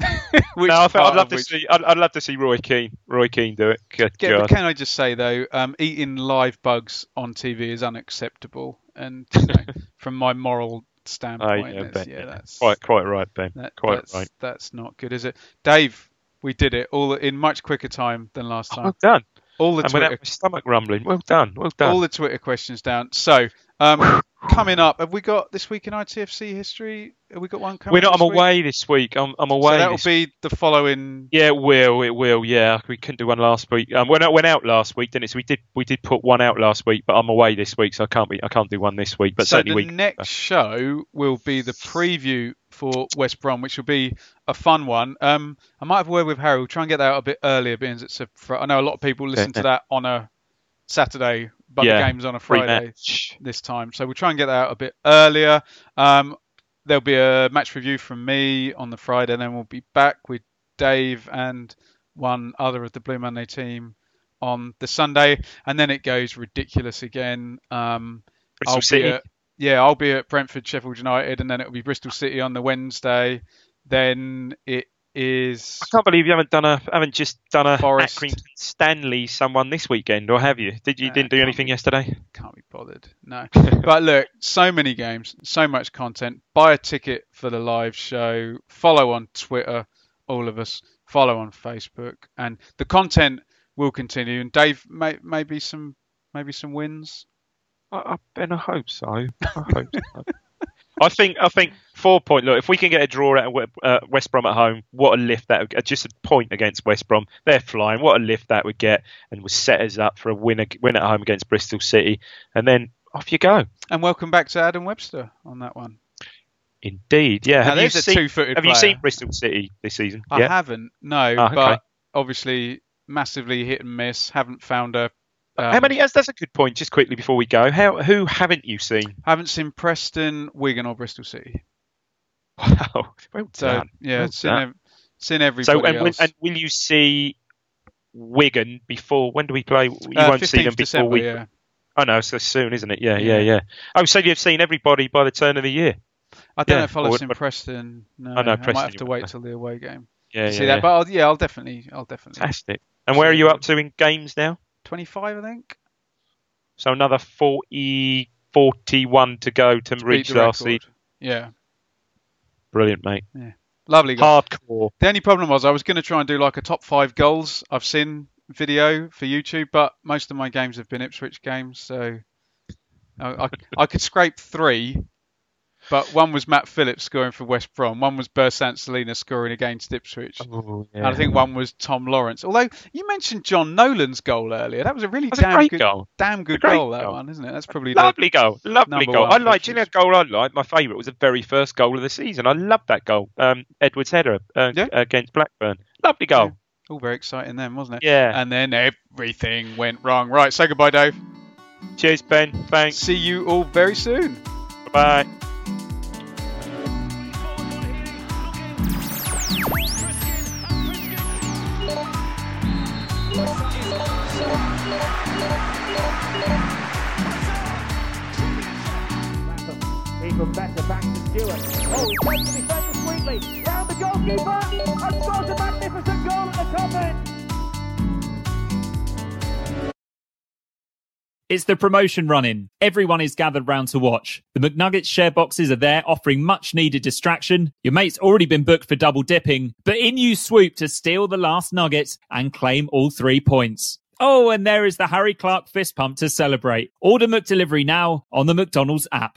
No, I thought, I'd love to which- see. I'd, I'd love to see Roy Keane. Roy Keane do it. Good Yeah, God. but can I just say though, um, eating live bugs on TV is unacceptable, and you know, from my moral standpoint, yeah, that's, Ben, yeah, yeah. that's Quite, quite right, Ben. that, quite that's, right. that's not good, is it? Dave, we did it all in much quicker time than last Oh, time. well done. all the And without my stomach rumbling. Well done. Well done. all the Twitter questions down. So, um, coming up, have we got this week in ITFC history? Have we got one coming? Up? We're not. I'm week? away this week. I'm, I'm So away. that will this be the following. Yeah, it will. It will. Yeah, we couldn't do one last week. Um, went out, went out last week, didn't it? So we did. We did put one out last week, but I'm away this week, so I can't be. I can't do one this week. But so certainly the week. next show will be the preview for West Brom, which will be a fun one. Um, I might have a word with Harry. We'll try and get that out a bit earlier, because it's a. fr- I know a lot of people listen to that on a Saturday, but Yeah, the game's on a Friday Pre-match. this time, so we'll try and get that out a bit earlier. Um, there'll be a match review from me on the Friday, and then we'll be back with Dave and one other of the Blue Monday team on the Sunday, and then it goes ridiculous again. Um, Bristol I'll City. be at, yeah, I'll be at Brentford, Sheffield United, and then it'll be Bristol City on the Wednesday. Then it is I can't believe you haven't done a haven't just done a Forest. Accrington Stanley someone this weekend, or have you? Did you didn't do anything be. yesterday? can't be bothered. No. but look, so many games, so much content. Buy a ticket for the live show. Follow on Twitter, all of us. Follow on Facebook, and the content will continue. And Dave, may, maybe some, maybe some wins. I, I, and I hope so. I hope so. I think I think four point. Look, if we can get a draw out of uh, West Brom at home, what a lift that would, uh, just a point against West Brom. They're flying. What a lift that would get, and would set us up for a win win at home against Bristol City, and then off you go. And welcome back to Adam Webster on that one. Indeed, yeah. Now, have you seen Have you seen Bristol City this season? I yeah. haven't, no, Ah, okay. but obviously massively hit and miss. Haven't found a. Um, How many? That's, that's a good point. Just quickly before we go, how who haven't you seen? Haven't seen Preston, Wigan, or Bristol City. Wow, well So done. yeah, Well seen, done. ev- seen everybody So and, will- else. and will you see Wigan before? When do we play? You Uh, won't see them before we. yeah. Oh no, so soon, isn't it? Yeah, yeah, Yeah. Oh, so you've seen everybody by the turn of the year? I don't Yeah, know if I'll have seen Preston. No, Oh, no, I Preston might have to wait till the away game Yeah, yeah. see that. But I'll, yeah, I'll definitely, I'll definitely. Fantastic. And where are you up to in games now? 25, I think. So another 40, 41 to go to Beat reach the last record. Yeah, Brilliant, mate. Yeah. lovely guy. Hardcore. The only problem was I was going to try and do like a top five goals I've seen video for YouTube, but most of my games have been Ipswich games, so I, I, I could scrape three. But one was Matt Phillips scoring for West Brom, one was Bersant Celina scoring against Ipswich, Oh, and I think one was Tom Lawrence. Although you mentioned Jon Nolan's goal earlier, that was a really That's a damn great good, goal. damn good goal that goal. one, isn't it? That's probably Lovely goal, lovely goal. I like. You know a goal I like? My favourite was the very first goal of the season. I love that goal. Um, Edwards header uh, Yeah. against Blackburn. Lovely goal. all very exciting then, wasn't it? Yeah. And then everything went wrong. Right, say goodbye, Dave. Cheers, Ben. Thanks. See you all very soon. Bye. Even better back to Stewart. Oh, he takes the defender sweetly. Round the goalkeeper and scores a magnificent goal at the top. It's the promotion running. Everyone is gathered round to watch. The McNuggets share boxes are there offering much needed distraction. Your mate's already been booked for double dipping, but in you swoop to steal the last nugget and claim all three points. Oh, and there is the Harry Clarke fist pump to celebrate. Order McDelivery now on the McDonald's app.